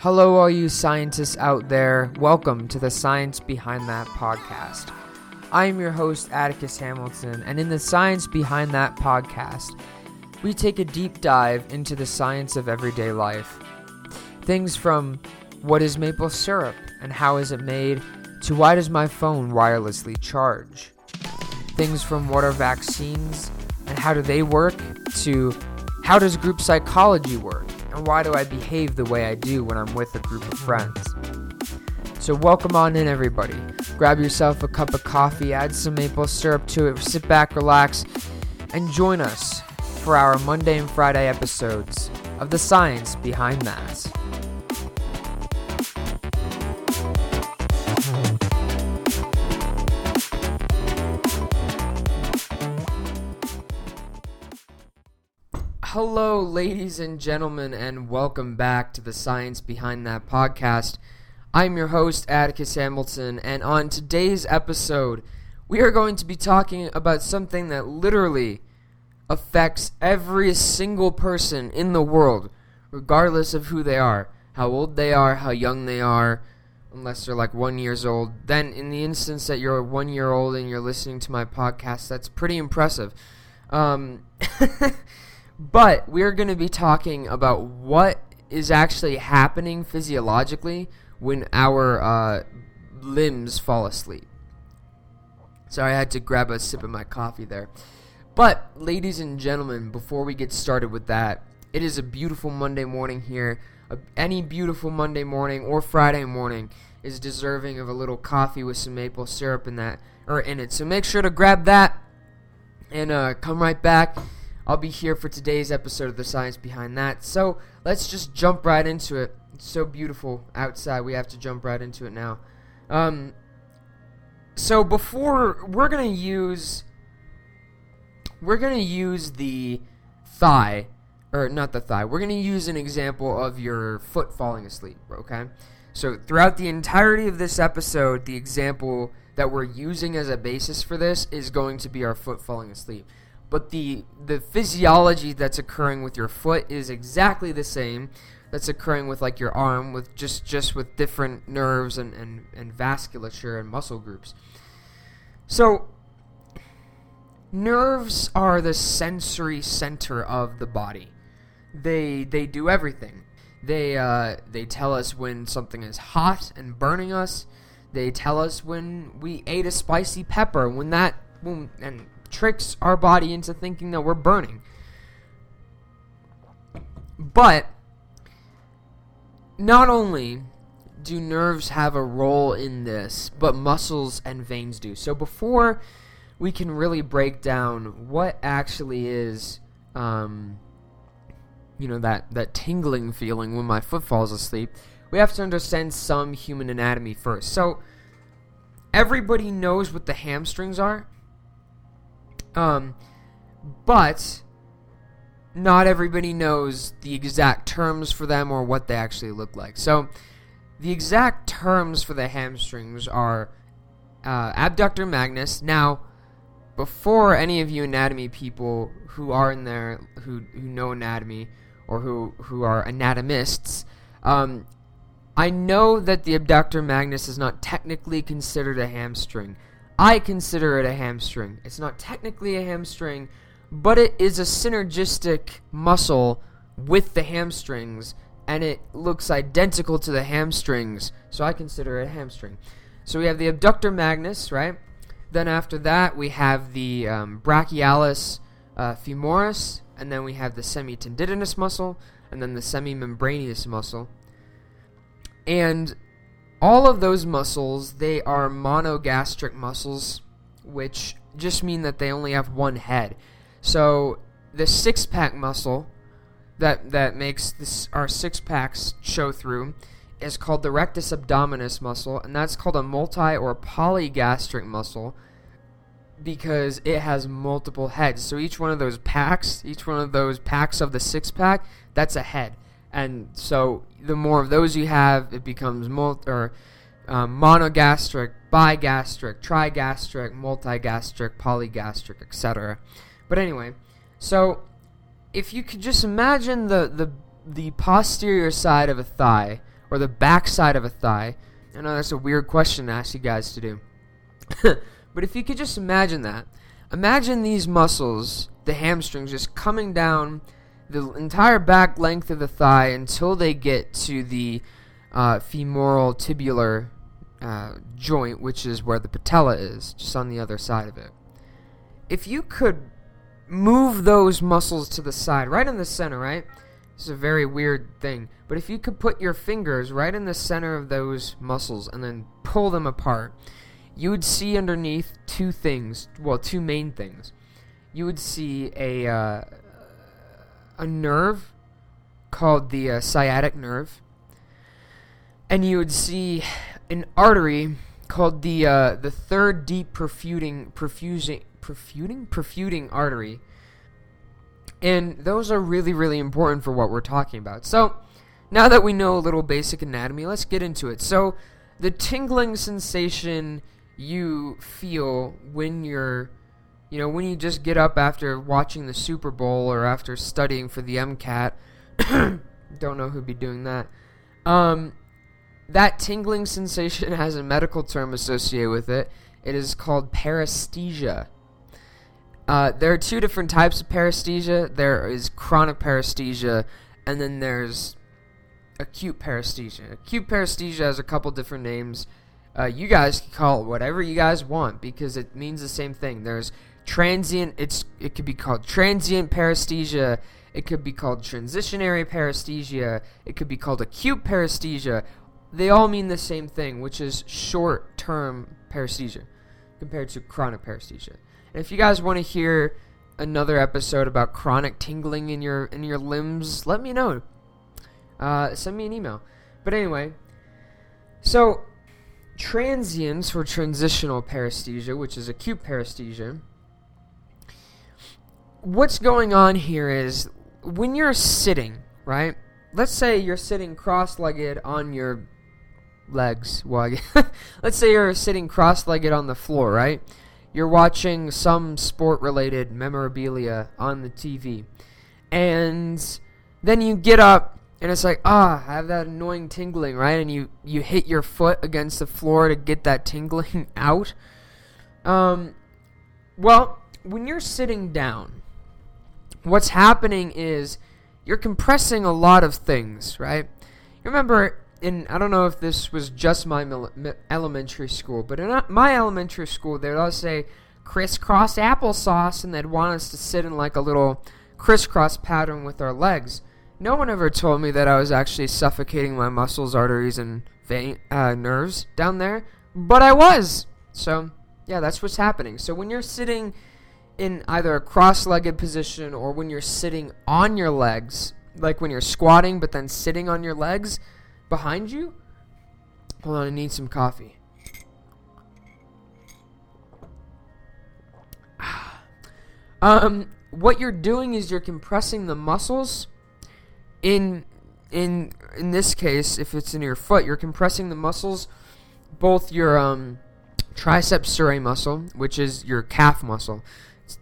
Hello, all you scientists out there. Welcome to the Science Behind That podcast. I am your host, Atticus Hamilton, and in the Science Behind That podcast, we take a deep dive into the science of everyday life. Things from what is maple syrup and how is it made to why does my phone wirelessly charge? Things from what are vaccines and how do they work to how does group psychology work and why do I behave the way I do when I'm with a group of friends? So, welcome on in, everybody. Grab yourself a cup of coffee, add some maple syrup to it, sit back, relax, and join us for our Monday and Friday episodes of The Science Behind That. Hello, ladies and gentlemen, and welcome back to the Science Behind That podcast. I'm your host, Atticus Hamilton, and on today's episode, we are going to be talking about something that literally affects every single person in the world, regardless of who they are, how old they are, how young they are, unless they're like one years old. Then, in the instance that you're one year old and you're listening to my podcast, that's pretty impressive. Um, But we're going to be talking about what is actually happening physiologically when our uh, limbs fall asleep. Sorry, I had to grab a sip of my coffee there. But, ladies and gentlemen, before we get started with that, it is a beautiful Monday morning here. any beautiful Monday morning or Friday morning is deserving of a little coffee with some maple syrup in that or in it. So make sure to grab that and uh, come right back I'll be here for today's episode of The Science Behind That. So let's just jump right into it. It's so beautiful outside. We have to jump right into it now. Um, so before we're gonna use we're gonna use the thigh or not the thigh. We're gonna use an example of your foot falling asleep. Okay. So throughout the entirety of this episode, the example that we're using as a basis for this is going to be our foot falling asleep but the the physiology that's occurring with your foot is exactly the same that's occurring with like your arm with just just with different nerves and, and, and vasculature and muscle groups. So nerves are the sensory center of the body. They they do everything. They uh, they tell us when something is hot and burning us. They tell us when we ate a spicy pepper when that when, and tricks our body into thinking that we're burning. But not only do nerves have a role in this, but muscles and veins do. So before we can really break down what actually is, um, you know, that, that tingling feeling when my foot falls asleep, we have to understand some human anatomy first. So everybody knows what the hamstrings are. Um, but not everybody knows the exact terms for them or what they actually look like. So the exact terms for the hamstrings are uh, adductor magnus. Now, before any of you anatomy people who are in there who who know anatomy or who who are anatomists, um, I know that the adductor magnus is not technically considered a hamstring. I consider it a hamstring. It's not technically a hamstring, but it is a synergistic muscle with the hamstrings, and it looks identical to the hamstrings, so I consider it a hamstring. So we have the adductor magnus, right? Then after that, we have the um, brachialis uh, femoris, and then we have the semitendinous muscle, and then the semimembraneous muscle. And all of those muscles, they are monogastric muscles, which just mean that they only have one head. So the six pack muscle that that makes this our six packs show through is called the rectus abdominis muscle, and that's called a multi or polygastric muscle because it has multiple heads. So each one of those packs, each one of those packs of the six pack, that's a head. And so the more of those you have, it becomes multi or um, monogastric, bigastric, trigastric, multigastric, polygastric, etc. But anyway, so if you could just imagine the, the the posterior side of a thigh or the back side of a thigh? I know that's a weird question to ask you guys to do. but if you could just imagine that, imagine these muscles, the hamstrings, just coming down the entire back length of the thigh until they get to the uh, femoral tibular uh, joint, which is where the patella is, just on the other side of it. If you could move those muscles to the side, right in the center, right? This is a very weird thing. But if you could put your fingers right in the center of those muscles and then pull them apart, you would see underneath two things. Well, two main things. You would see a uh, a nerve called the uh, sciatic nerve, and you would see an artery called the uh, the third deep perfusing perfusing perfusing perfusing artery and those are really, really important for what we're talking about. So, now that we know a little basic anatomy, let's get into it. So, the tingling sensation you feel when you're, you know, when you just get up after watching the Super Bowl or after studying for the MCAT. Don't know who'd be doing that. Um, that tingling sensation has a medical term associated with it. It is called paresthesia. Uh, there are two different types of paresthesia. There is chronic paresthesia, and then there's acute paresthesia. Acute paresthesia has a couple different names. Uh, you guys can call it whatever you guys want because it means the same thing. There's transient. It's it could be called transient paresthesia. It could be called transitionary paresthesia. It could be called acute paresthesia. They all mean the same thing, which is short-term paresthesia compared to chronic paresthesia. And if you guys want to hear another episode about chronic tingling in your in your limbs, let me know. Uh, send me an email. But anyway, so transients or transitional paresthesia, which is acute paresthesia. What's going on here is when you're sitting, right? Let's say you're sitting cross-legged on your legs. Well, let's say you're sitting cross-legged on the floor, right? you're watching some sport related memorabilia on the TV. And then you get up and it's like, ah, I have that annoying tingling, right? And you, you hit your foot against the floor to get that tingling out. Um, well, when you're sitting down, what's happening is you're compressing a lot of things, right? You remember in I don't know if this was just my elementary school, but in uh, my elementary school, they'd all say crisscross applesauce, and they'd want us to sit in like a little crisscross pattern with our legs. No one ever told me that I was actually suffocating my muscles, arteries, and vein uh, nerves down there, but I was. So yeah, that's what's happening. So when you're sitting in either a cross-legged position or when you're sitting on your legs, like when you're squatting but then sitting on your legs behind you. Hold on, I need some coffee. um, what you're doing is you're compressing the muscles. In in in this case, if it's in your foot, you're compressing the muscles, both your um, triceps surae muscle, which is your calf muscle.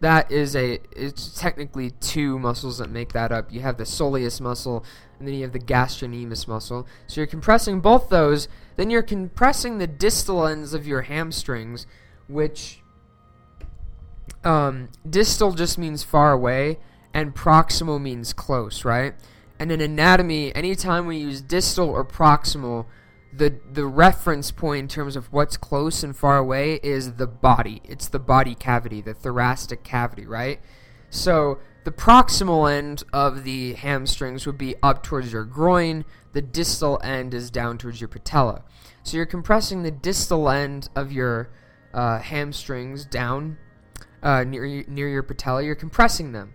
That is a it's technically two muscles that make that up. You have the soleus muscle and then you have the gastrocnemius muscle. So you're compressing both those. Then you're compressing the distal ends of your hamstrings, which um, distal just means far away, and proximal means close, right? And in anatomy, anytime we use distal or proximal, the the reference point in terms of what's close and far away is the body. It's the body cavity, the thoracic cavity, right? So the proximal end of the hamstrings would be up towards your groin. The distal end is down towards your patella. So you're compressing the distal end of your uh, hamstrings down uh, near near your patella. You're compressing them.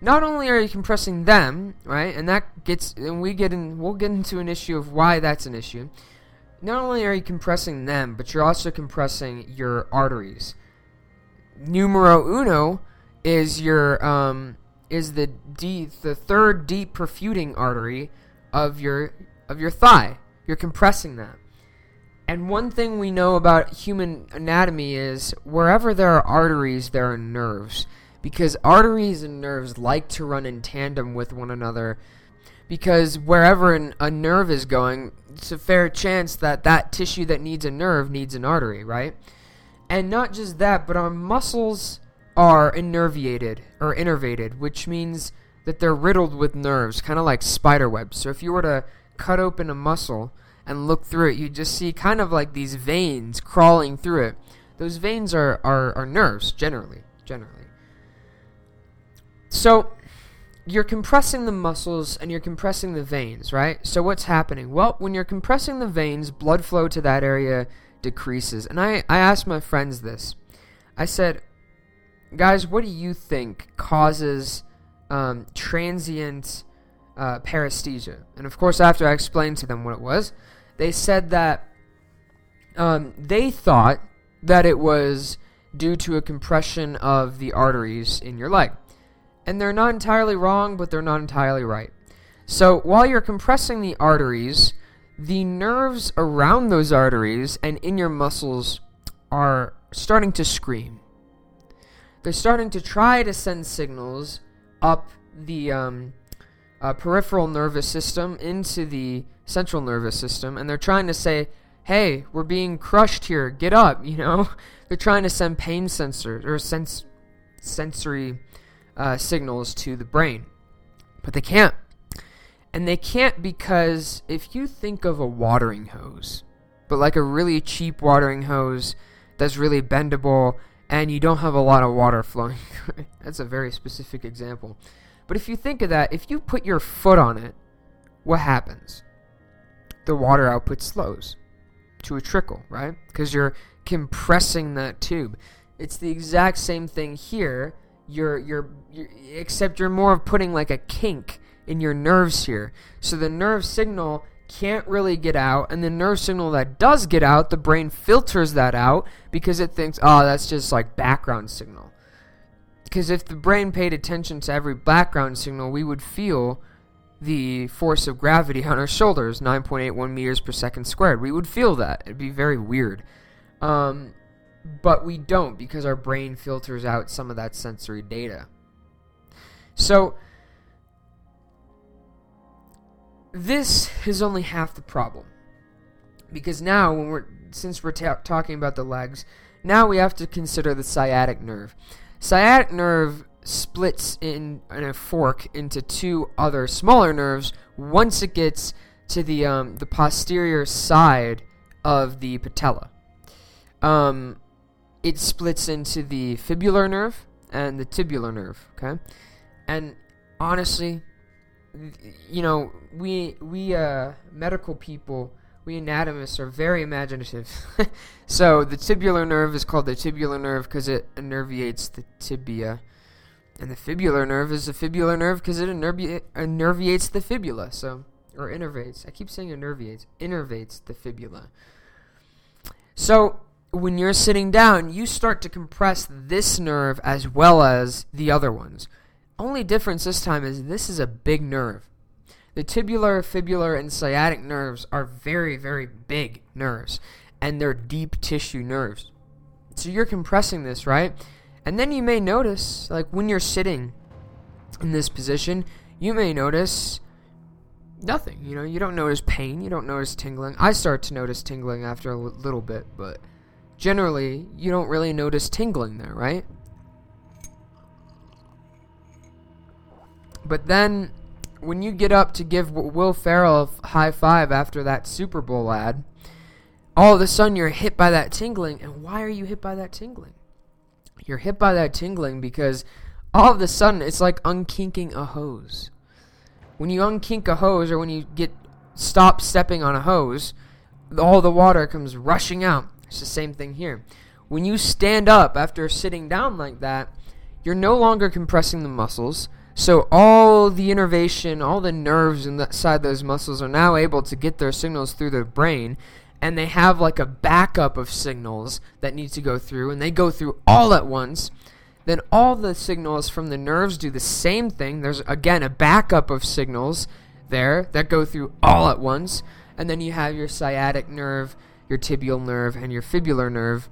Not only are you compressing them, right, and that gets, and we get in, we'll get into an issue of why that's an issue. Not only are you compressing them, but you're also compressing your arteries. Numero uno is your um is the D the third deep perfusing artery of your of your thigh. You're compressing that. And one thing we know about human anatomy is wherever there are arteries, there are nerves. Because arteries and nerves like to run in tandem with one another because wherever an, a nerve is going, it's a fair chance that that tissue that needs a nerve needs an artery, right? And not just that, but our muscles are innervated or innervated, which means that they're riddled with nerves, kind of like spider webs. So if you were to cut open a muscle and look through it, you just see kind of like these veins crawling through it. Those veins are, are, are nerves, generally. Generally. So you're compressing the muscles and you're compressing the veins, right? So what's happening? Well, when you're compressing the veins, blood flow to that area decreases. And I, I asked my friends this. I said, guys, what do you think causes um, transient uh, paresthesia? And of course, after I explained to them what it was, they said that um, they thought that it was due to a compression of the arteries in your leg. And they're not entirely wrong, but they're not entirely right. So while you're compressing the arteries, the nerves around those arteries and in your muscles are starting to scream. They're starting to try to send signals up the um, uh, peripheral nervous system into the central nervous system, and they're trying to say, "Hey, we're being crushed here. Get up!" You know, they're trying to send pain sensors or sense sensory uh, signals to the brain. But they can't. And they can't because if you think of a watering hose, but like a really cheap watering hose that's really bendable and you don't have a lot of water flowing, that's a very specific example. But if you think of that, if you put your foot on it, what happens? The water output slows to a trickle, right? Because you're compressing that tube. It's the exact same thing here you're, you're, you're except you're more of putting like a kink in your nerves here. So the nerve signal can't really get out, and the nerve signal that does get out, the brain filters that out because it thinks, oh, that's just like background signal. Because if the brain paid attention to every background signal, we would feel the force of gravity on our shoulders, 9.81 meters per second squared. We would feel that. It'd be very weird. Um, but we don't because our brain filters out some of that sensory data. So, this is only half the problem. Because now, when we're since we're ta- talking about the legs, now we have to consider the sciatic nerve. Sciatic nerve splits in, in a fork into two other smaller nerves once it gets to the um, the posterior side of the patella. Um, it splits into the fibular nerve and the tibular nerve. Okay, and honestly, you know, we we uh, medical people, we anatomists are very imaginative. so the tibular nerve is called the tibular nerve because it innervates the tibia, and the fibular nerve is the fibular nerve because it innervates the fibula. So or innervates. I keep saying innervates. Innervates the fibula. So when you're sitting down, you start to compress this nerve as well as the other ones. Only difference this time is this is a big nerve. The tibular, fibular, and sciatic nerves are very, very big nerves, and they're deep tissue nerves. So you're compressing this, right? And then you may notice, like when you're sitting in this position, you may notice nothing. You know, you don't notice pain, you don't notice tingling. I start to notice tingling after a little bit, but generally, you don't really notice tingling there, right? But then, when you get up to give Will Ferrell a high five after that Super Bowl ad, all of a sudden you're hit by that tingling. And why are you hit by that tingling? You're hit by that tingling because all of a sudden it's like unkinking a hose. When you unkink a hose or when you get stop stepping on a hose, all the water comes rushing out. It's the same thing here. When you stand up after sitting down like that, you're no longer compressing the muscles. So all the innervation, all the nerves inside those muscles are now able to get their signals through the brain, and they have like a backup of signals that need to go through, and they go through all at once. Then all the signals from the nerves do the same thing. There's again a backup of signals there that go through all at once, and then you have your sciatic nerve your tibial nerve and your fibular nerve,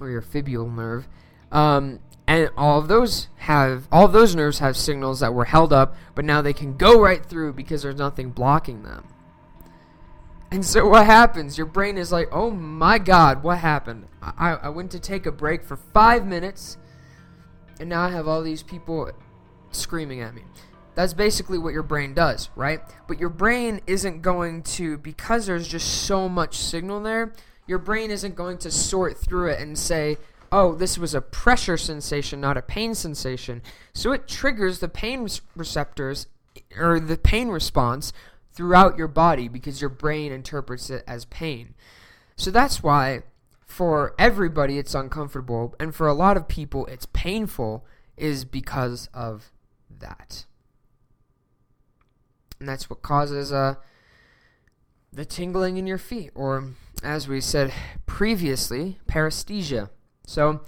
or your fibula nerve, um, and all of those have all of those nerves have signals that were held up, but now they can go right through because there's nothing blocking them. And so what happens? Your brain is like, "Oh my God, what happened? I, I went to take a break for five minutes, and now I have all these people screaming at me." That's basically what your brain does, right? But your brain isn't going to because there's just so much signal there. Your brain isn't going to sort through it and say, oh, this was a pressure sensation, not a pain sensation. So it triggers the pain receptors or the pain response throughout your body because your brain interprets it as pain. So that's why for everybody it's uncomfortable and for a lot of people it's painful is because of that. And that's what causes uh, the tingling in your feet or as we said previously, paresthesia. So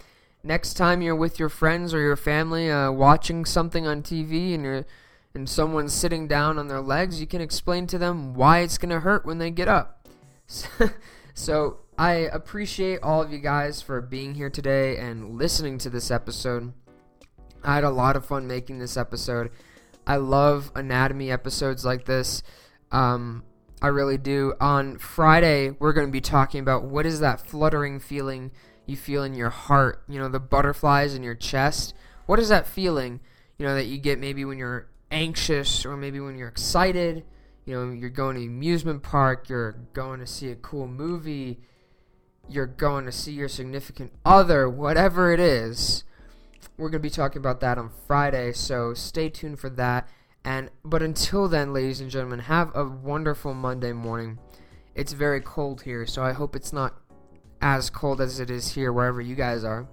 next time you're with your friends or your family uh, watching something on TV and you're and someone's sitting down on their legs, you can explain to them why it's going to hurt when they get up. so I appreciate all of you guys for being here today and listening to this episode. I had a lot of fun making this episode. I love anatomy episodes like this. Um, I really do. On Friday, we're going to be talking about what is that fluttering feeling you feel in your heart, you know, the butterflies in your chest. What is that feeling, you know, that you get maybe when you're anxious or maybe when you're excited? You know, you're going to amusement park, you're going to see a cool movie, you're going to see your significant other, whatever it is. We're going to be talking about that on Friday, so stay tuned for that. And but until then, ladies and gentlemen, have a wonderful Monday morning. It's very cold here, so I hope it's not as cold as it is here wherever you guys are.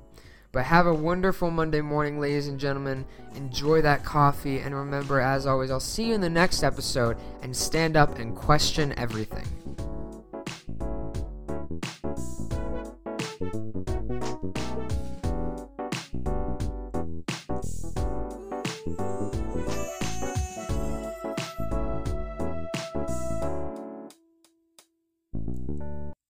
But have a wonderful Monday morning, ladies and gentlemen. Enjoy that coffee, and remember, as always, I'll see you in the next episode and stand up and question everything.